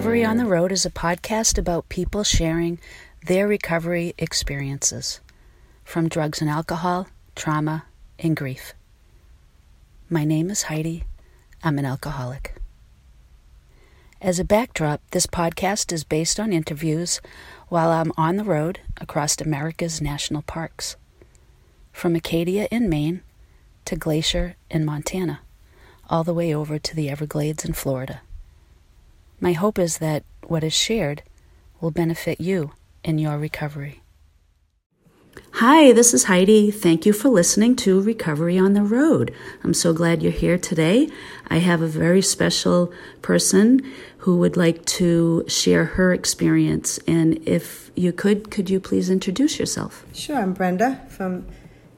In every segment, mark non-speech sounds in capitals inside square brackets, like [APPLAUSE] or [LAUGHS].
Recovery on the Road is a podcast about people sharing their recovery experiences from drugs and alcohol, trauma, and grief. My name is Heidi. I'm an alcoholic. As a backdrop, this podcast is based on interviews while I'm on the road across America's national parks, from Acadia in Maine to Glacier in Montana, all the way over to the Everglades in Florida. My hope is that what is shared will benefit you in your recovery. Hi, this is Heidi. Thank you for listening to Recovery on the Road. I'm so glad you're here today. I have a very special person who would like to share her experience. And if you could, could you please introduce yourself? Sure, I'm Brenda from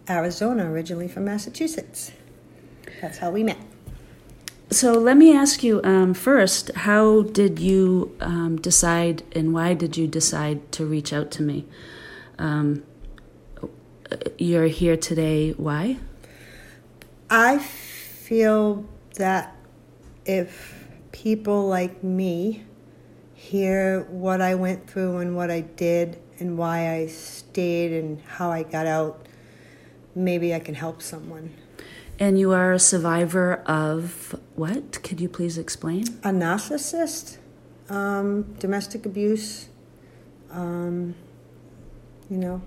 Arizona, originally from Massachusetts. That's how we met. So let me ask you um, first how did you um, decide and why did you decide to reach out to me? Um, you're here today, why? I feel that if people like me hear what I went through and what I did and why I stayed and how I got out, maybe I can help someone. And you are a survivor of what? Could you please explain? A narcissist, um, domestic abuse, um, you know.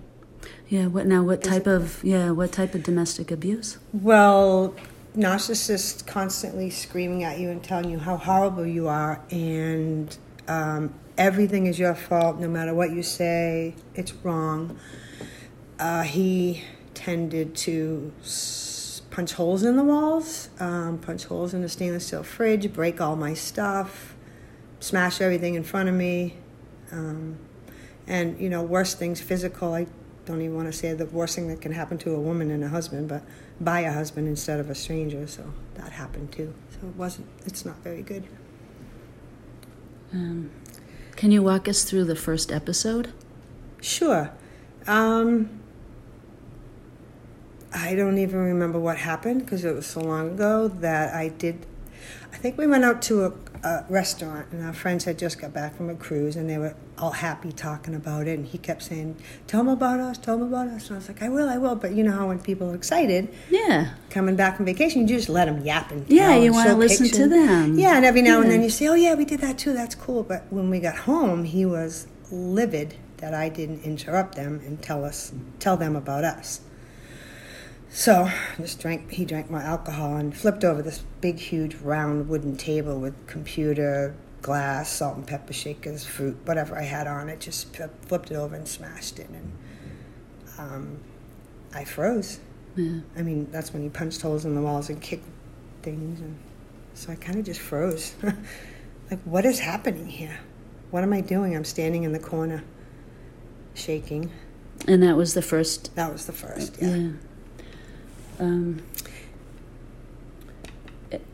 Yeah. What now? What type of yeah? What type of domestic abuse? Well, narcissists constantly screaming at you and telling you how horrible you are, and um, everything is your fault. No matter what you say, it's wrong. Uh, he tended to punch holes in the walls, um, punch holes in the stainless steel fridge, break all my stuff, smash everything in front of me. Um, and, you know, worse things, physical. I don't even want to say the worst thing that can happen to a woman and a husband, but by a husband instead of a stranger. So that happened too. So it wasn't, it's not very good. Um, can you walk us through the first episode? Sure. Um, I don't even remember what happened because it was so long ago that I did. I think we went out to a, a, restaurant and our friends had just got back from a cruise and they were all happy talking about it. And he kept saying, Tell them about us, tell them about us. And I was like, I will, I will. But you know how when people are excited, yeah, coming back from vacation, you just let them yap and yeah, you want to listen pictures. to them. Yeah, and every now yeah. and then you say, Oh, yeah, we did that too, that's cool. But when we got home, he was livid that I didn't interrupt them and tell us, tell them about us. So just drank. He drank my alcohol and flipped over this big, huge, round wooden table with computer, glass, salt and pepper shakers, fruit, whatever I had on it. Just flipped it over and smashed it, and um, I froze. Yeah. I mean, that's when he punched holes in the walls and kicked things, and so I kind of just froze. [LAUGHS] like, what is happening here? What am I doing? I'm standing in the corner, shaking. And that was the first. That was the first. yeah. yeah. Um,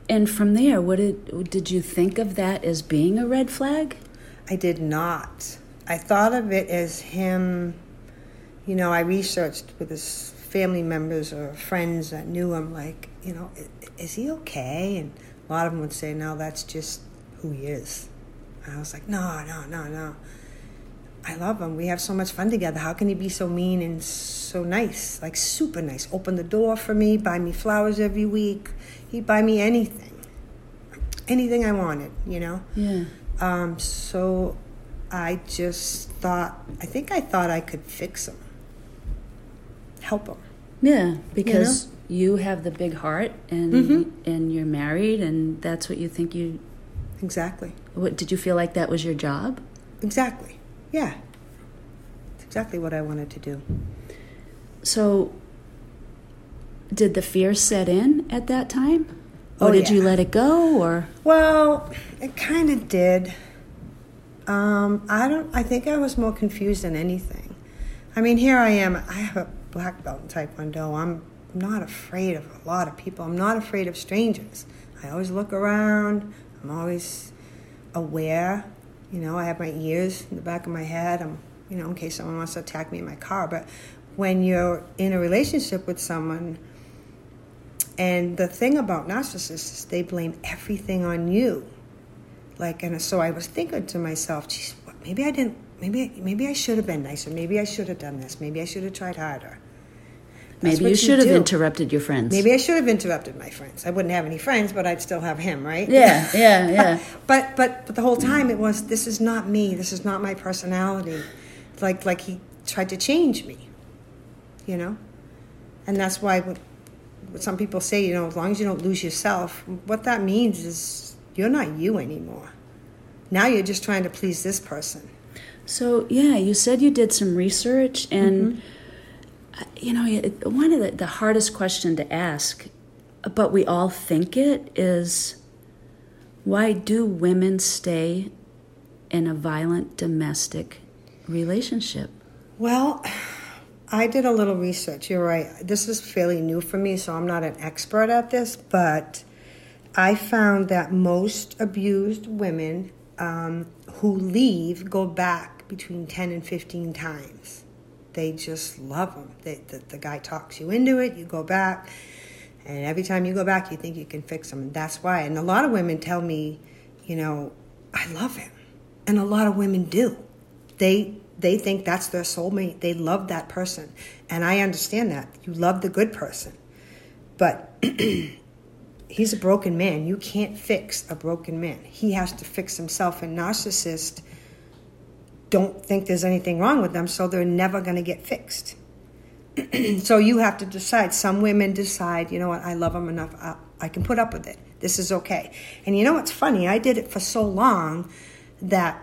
and from there, what did did you think of that as being a red flag? I did not. I thought of it as him. You know, I researched with his family members or friends that knew him. Like, you know, is he okay? And a lot of them would say, "No, that's just who he is." And I was like, "No, no, no, no." I love him. We have so much fun together. How can he be so mean and so nice? Like super nice. Open the door for me, buy me flowers every week. He'd buy me anything. Anything I wanted, you know? Yeah. Um, so I just thought I think I thought I could fix him. Help him. Yeah, because you, know? you have the big heart and mm-hmm. and you're married and that's what you think you Exactly. What did you feel like that was your job? Exactly. Yeah. It's exactly what I wanted to do. So, did the fear set in at that time? Or oh, did yeah. you let it go or Well, it kind of did. Um, I don't I think I was more confused than anything. I mean, here I am. I have a black belt in taekwondo. I'm not afraid of a lot of people. I'm not afraid of strangers. I always look around. I'm always aware you know, I have my ears in the back of my head. I'm, you know, in case someone wants to attack me in my car. But when you're in a relationship with someone, and the thing about narcissists is they blame everything on you. like, and so I was thinking to myself, geez, maybe I didn't, maybe, maybe I should have been nicer. Maybe I should have done this. Maybe I should have tried harder. That's Maybe you should have interrupted your friends. Maybe I should have interrupted my friends. I wouldn't have any friends, but I'd still have him, right? Yeah, yeah, [LAUGHS] yeah. But but but the whole time it was this is not me. This is not my personality. Like like he tried to change me. You know, and that's why what, what some people say. You know, as long as you don't lose yourself, what that means is you're not you anymore. Now you're just trying to please this person. So yeah, you said you did some research, and uh, you know, one of the, the hardest question to ask, but we all think it is, why do women stay in a violent domestic relationship? Well, I did a little research. You're right. This is fairly new for me, so I'm not an expert at this, but I found that most abused women um, who leave go back between 10 and 15 times. They just love them. They, the, the guy talks you into it, you go back, and every time you go back, you think you can fix them. And that's why. And a lot of women tell me, you know, I love him. And a lot of women do. They they think that's their soulmate. They love that person. And I understand that. You love the good person. But [CLEARS THROAT] he's a broken man. You can't fix a broken man. He has to fix himself. And narcissists don't think there's anything wrong with them, so they're never going to get fixed. [CLEARS THROAT] so you have to decide. Some women decide, you know what, I love them enough. I, I can put up with it. This is okay. And you know what's funny? I did it for so long that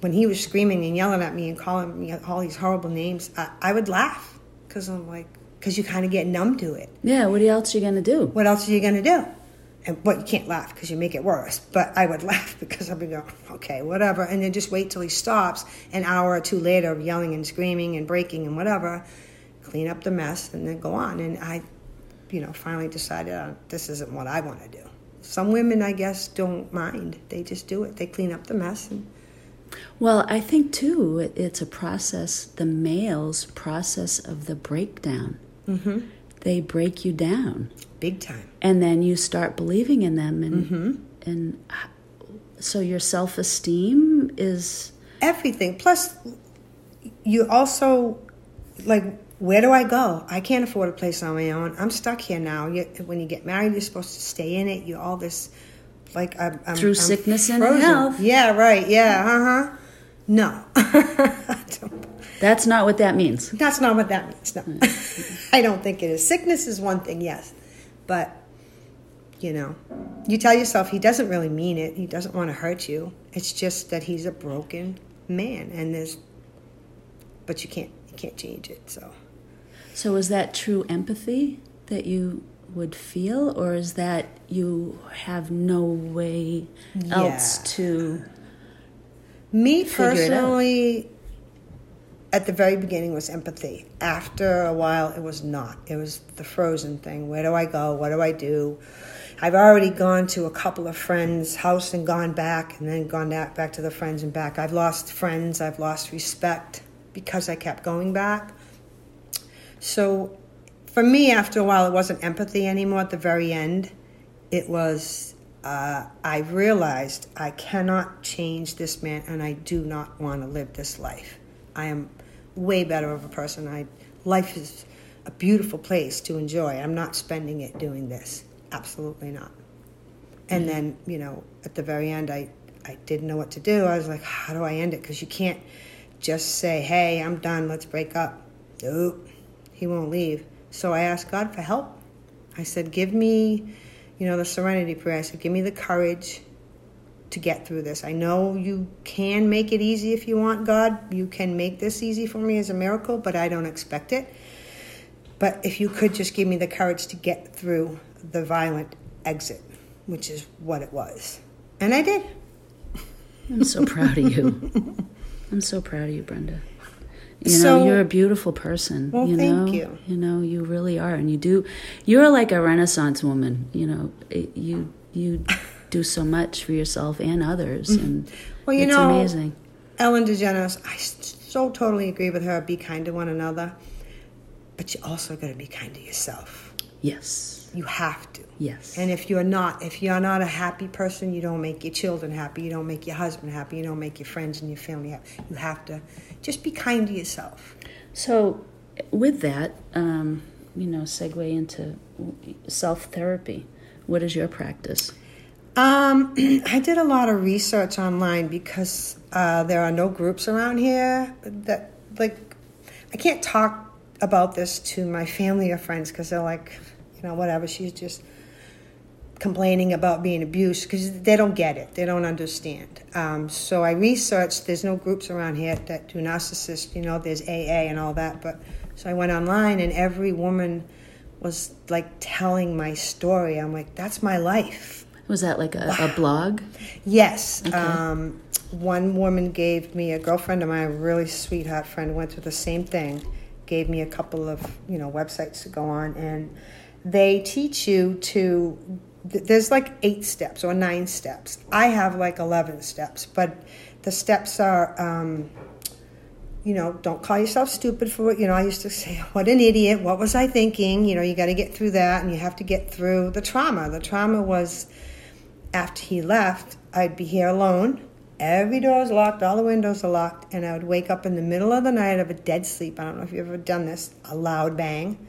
when he was screaming and yelling at me and calling me all these horrible names, I, I would laugh because I'm like, because you kind of get numb to it. Yeah, what else are you gonna do? What else are you going to do? And but you can't laugh because you make it worse. But I would [LAUGHS] laugh because I'd be going, okay, whatever, and then just wait till he stops. An hour or two later of yelling and screaming and breaking and whatever, clean up the mess and then go on. And I, you know, finally decided uh, this isn't what I want to do. Some women, I guess, don't mind. They just do it. They clean up the mess and Well, I think too, it's a process, the male's process of the breakdown. Mm-hmm. They break you down. big time. and then you start believing in them and and so your self-esteem is everything. Plus, you also like where do I go? I can't afford a place on my own. I'm stuck here now. You, when you get married, you're supposed to stay in it. You all this like I'm, I'm Through I'm sickness and frozen. health. Yeah, right. Yeah, uh huh. No, [LAUGHS] I don't- that's not what that means that's not what that means. No, mm. [LAUGHS] I don't think it is. Sickness is one thing, yes, but you know, you tell yourself he doesn't really mean it. He doesn't want to hurt you. It's just that he's a broken man, and there's, but you can't you can't change it. So so is that true empathy that you would feel or is that you have no way else to me Figure it out. personally, at the very beginning was empathy. After a while, it was not. It was the frozen thing. Where do I go? What do I do? I've already gone to a couple of friends' house and gone back, and then gone back to the friends and back. I've lost friends. I've lost respect because I kept going back. So, for me, after a while, it wasn't empathy anymore. At the very end, it was. Uh, I realized I cannot change this man, and I do not want to live this life. I am way better of a person. I life is a beautiful place to enjoy. I'm not spending it doing this. Absolutely not. And mm-hmm. then, you know, at the very end, I, I didn't know what to do. I was like, how do I end it? Because you can't just say, hey, I'm done, let's break up. Nope, he won't leave. So I asked God for help. I said, give me, you know, the serenity prayer. I said, give me the courage to get through this. I know you can make it easy if you want, God. You can make this easy for me as a miracle, but I don't expect it. But if you could just give me the courage to get through the violent exit, which is what it was. And I did. I'm so proud of you. [LAUGHS] I'm so proud of you, Brenda. You know, So- you're a beautiful person. Well, you thank know, you. You know, you really are, and you do. You're like a Renaissance woman. You know, you you [LAUGHS] do so much for yourself and others, and Mm. Well, you it's know, amazing. Ellen DeGeneres, I so totally agree with her. Be kind to one another, but you also got to be kind to yourself. Yes. You have to. Yes. And if you're not, if you're not a happy person, you don't make your children happy. You don't make your husband happy. You don't make your friends and your family happy. You have to just be kind to yourself. So, with that, um, you know, segue into self therapy. What is your practice? Um, [CLEARS THROAT] I did a lot of research online because uh, there are no groups around here that like I can't talk about this to my family or friends because they're like, you know, whatever. She's just complaining about being abused because they don't get it. They don't understand. Um, so I researched. There's no groups around here that do narcissist. You know, there's AA and all that. But so I went online and every woman was like telling my story. I'm like, that's my life. Was that like a, wow. a blog? Yes. Okay. Um, one woman gave me a girlfriend of mine, a really sweetheart friend, went through the same thing. Gave me a couple of you know websites to go on, and they teach you to. There's like eight steps or nine steps. I have like eleven steps, but the steps are. Um, you know, don't call yourself stupid for what, you know, I used to say, [LAUGHS] what an idiot, what was I thinking? You know, you got to get through that and you have to get through the trauma. The trauma was after he left, I'd be here alone. Every door is locked, all the windows are locked, and I would wake up in the middle of the night of a dead sleep. I don't know if you've ever done this, a loud bang.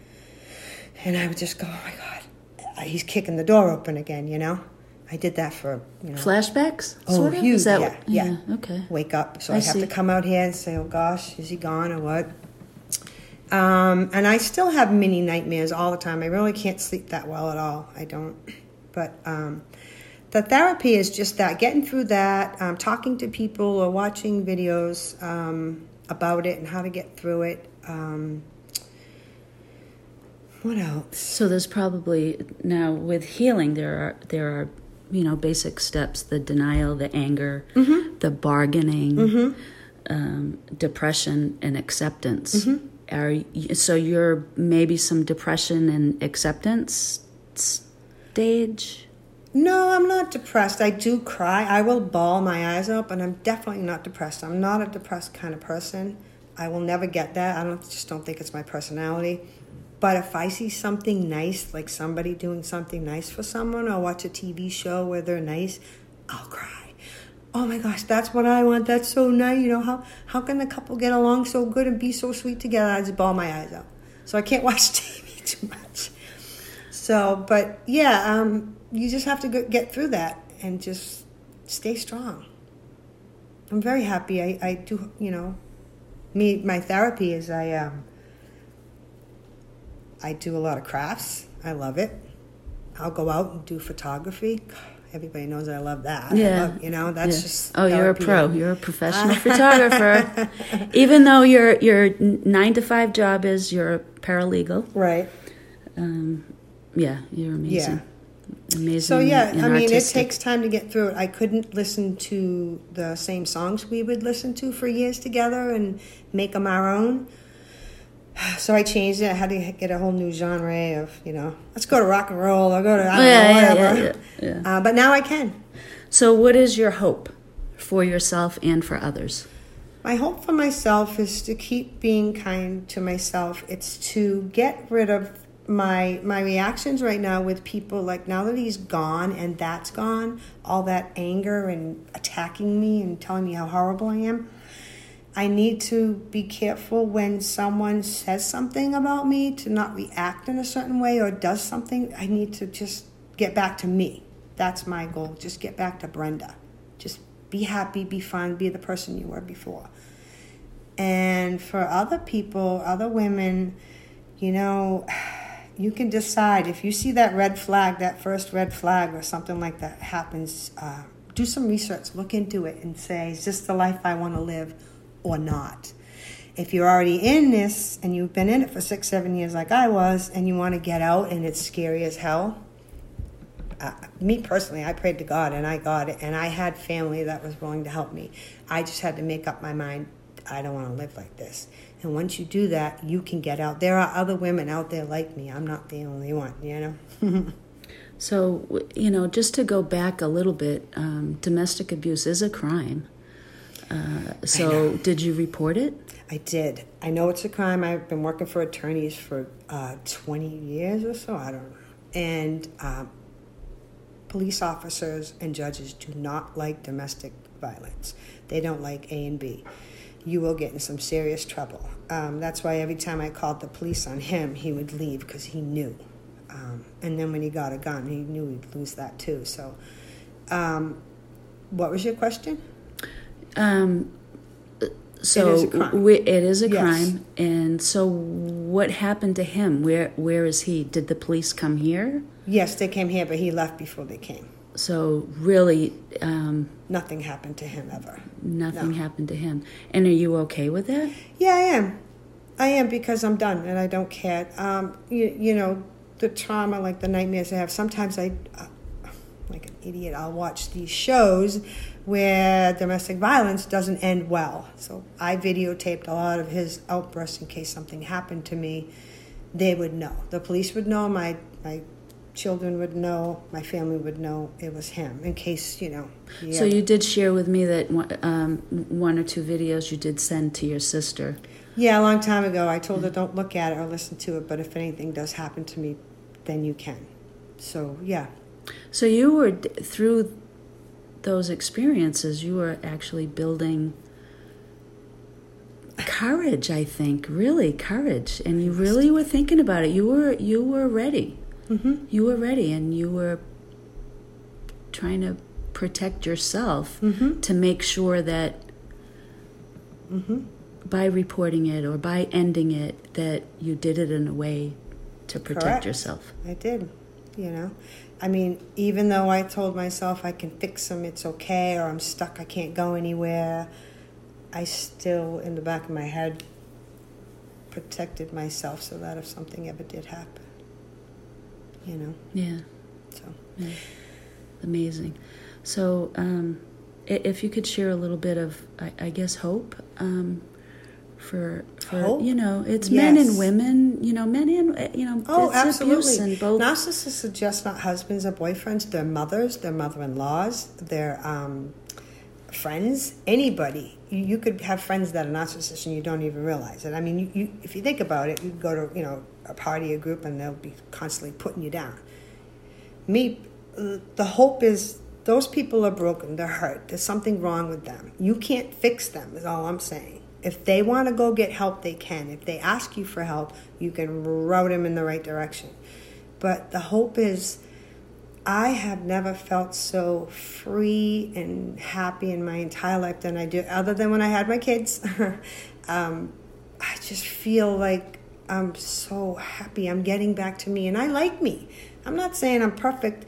And I would just go, oh my God, he's kicking the door open again, you know? I did that for you know flashbacks. Oh, sort of? huge! That, yeah, yeah, yeah, Okay. Wake up, so I, I have see. to come out here and say, "Oh gosh, is he gone or what?" Um, and I still have mini nightmares all the time. I really can't sleep that well at all. I don't. But um, the therapy is just that getting through that, um, talking to people or watching videos um, about it and how to get through it. Um, what else? So there's probably now with healing there are there are you know basic steps: the denial, the anger, mm-hmm. the bargaining, mm-hmm. Um, depression, and acceptance. Mm-hmm. Are so you're maybe some depression and acceptance stage. No, I'm not depressed. I do cry. I will bawl my eyes out, but I'm definitely not depressed. I'm not a depressed kind of person. I will never get that. I don't just don't think it's my personality. But if I see something nice, like somebody doing something nice for someone, or watch a TV show where they're nice, I'll cry. Oh my gosh, that's what I want. That's so nice. You know how how can the couple get along so good and be so sweet together? I just bawl my eyes out. So I can't [LAUGHS] watch TV too much. So, but yeah, um, you just have to get through that and just stay strong. I'm very happy. I, I do, you know, me, my therapy is I, um, I do a lot of crafts. I love it. I'll go out and do photography. Everybody knows I love that. Yeah. Love, you know, that's yeah. just. Oh, you're a pro. You're a [LAUGHS] professional photographer. [LAUGHS] Even though your your nine to five job is you're a paralegal. Right. Um, yeah, you're amazing. Yeah amazing. So yeah, I mean, artistic. it takes time to get through it. I couldn't listen to the same songs we would listen to for years together and make them our own. [SIGHS] So I changed it. I had to get a whole new genre of you know, let's go to rock and roll or go to I don't yeah, know, whatever. Yeah, yeah, yeah. Uh, but now I can. So, what is your hope for yourself and for others? My hope for myself is to keep being kind to myself. It's to get rid of my my reactions right now with people like now that he's gone and that's gone all that anger and attacking me and telling me how horrible i am i need to be careful when someone says something about me to not react in a certain way or does something. I need to just get back to me. That's my goal. Just get back to brenda. Just be happy be fun be the person you were before. And for other people other women you know you can decide if you see that red flag, that first red flag, or something like that happens. Uh, do some research, look into it, and say, is this the life I want to live or not? If you're already in this and you've been in it for six, seven years, like I was, and you want to get out and it's scary as hell, uh, me personally, I prayed to God and I got it, and I had family that was willing to help me. I just had to make up my mind I don't want to live like this. And once you do that, you can get out. There are other women out there like me. I'm not the only one, you know? [LAUGHS] so, you know, just to go back a little bit, um, domestic abuse is a crime. Uh, so, did you report it? I did. I know it's a crime. I've been working for attorneys for uh, 20 years or so. I don't know. and um, police officers and judges do not like domestic violence. They don't like A and B. You will get in some serious trouble. Um, that's why every time I called the police on him, he would leave because he knew. Um, and then when he got a gun, he knew he'd lose that too. So, um, what was your question? Um, so It is a crime. we- it is a Yes. crime, and so what happened to him? Where where is he? Did the police come here? Yes, they came here, but he left before they came. So really, um, Nothing happened to him ever. nothing No. happened to him. And are you okay with that? Yeah, I am. I am because I'm done and I don't care. Um, you, you know, the trauma, like the nightmares I have. Sometimes I, uh, like an idiot, I'll watch these shows where domestic violence doesn't end well. So I videotaped a lot of his outbursts in case something happened to me. They would know. The police would know. My my children would know. My family would know it was him. In case you know. he So you did share with me that one- um, one or two videos you did send to your sister. Yeah, a long time ago, I told her don't look at it or listen to it, but if anything does happen to me, then you can. So, yeah. So you were through those experiences. You were actually building courage. I think really courage, and you really were thinking about it. You were you were ready. Mm-hmm. You were ready, and you were trying to protect yourself Mm-hmm. to make sure that Mm-hmm. by reporting it or by ending it, that you did it in a way to protect Correct. yourself. I did, you know. I mean, even though I told myself I can fix them, it's okay, or I'm stuck, I can't go anywhere, I still, in the back of my head, protected myself so that if something ever did happen, you know. Yeah. So, Yeah. Amazing. So, um, if you could share a little bit of, I, I guess, hope um, for, for Hope? you know, it's men and women, you know, men and you know, Oh, absolutely. and both. Narcissists are just not husbands or boyfriends. They're mothers, they're mother-in-laws, they're um, friends. Anybody. You, you could have friends that are narcissists and you don't even realize it. I mean, you, you, if you think about it, you go to you know a party, a group, and they'll be constantly putting you down. Me, the hope is those people are broken. They're hurt. There's something wrong with them. You can't fix them. Is all I'm saying. If they want to go get help, they can. If they ask you for help, you can route them in the right direction. But the hope is, I have never felt so free and happy in my entire life than I do, other than when I had my kids. [LAUGHS] um, I just feel like I'm so happy. I'm getting back to me, and I like me. I'm not saying I'm perfect,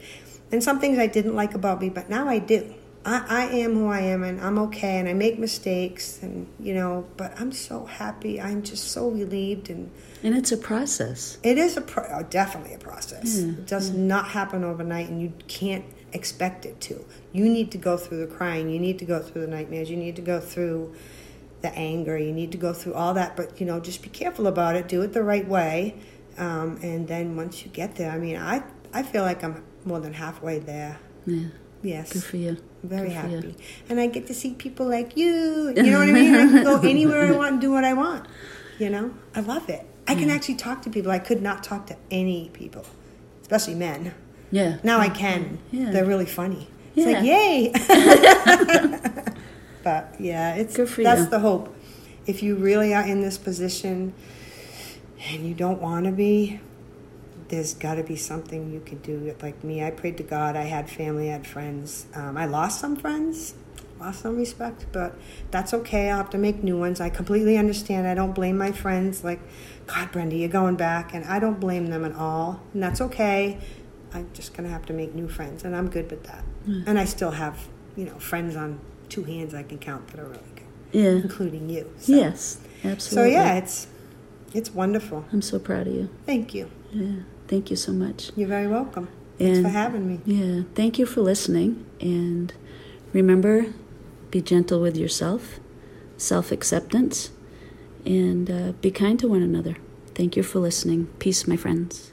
and some things I didn't like about me, but now I do. I, I am who I am, and I'm okay, and I make mistakes, and you know, but I'm so happy. I'm just so relieved, and and it's a process. it is a pro- oh, definitely a process. Yeah, it does not happen overnight, and you can't expect it to. You need to go through the crying. You need to go through the nightmares. You need to go through the anger. You need to go through all that. But you know, just be careful about it. Do it the right way, um, and then once you get there, I mean, I I feel like I'm more than halfway there. Yeah. Yes. Good for you. I'm very Good happy. And I get to see people like you. You know what I mean? I can go [LAUGHS] anywhere I want and do what I want. You know? I love it. I can actually talk to people. I could not talk to any people, especially men. Yeah. Now I can. Yeah. They're really funny. It's like, Yeah. yay! [LAUGHS] [LAUGHS] but yeah, it's Good for that's you. the hope. If you really are in this position and you don't want to be, there's got to be something you can do. Like me, I prayed to God. I had family, I had friends. Um, I lost some friends, lost some respect, but that's okay. I'll have to make new ones. I completely understand. I don't blame my friends. Like, God, Brenda, you're going back, and I don't blame them at all, and that's okay. I'm just gonna have to make new friends, and I'm good with that. And I still have, you know, friends on two hands I can count that are really good, Yeah. including you. So, Yes. Absolutely. So yeah, it's it's wonderful. I'm so proud of you. Thank you. Yeah. Thank you so much. You're very welcome. Thanks And- for having me. Yeah. Thank you for listening. And remember, be gentle with yourself, self acceptance, and uh, be kind to one another. Thank you for listening. Peace, my friends.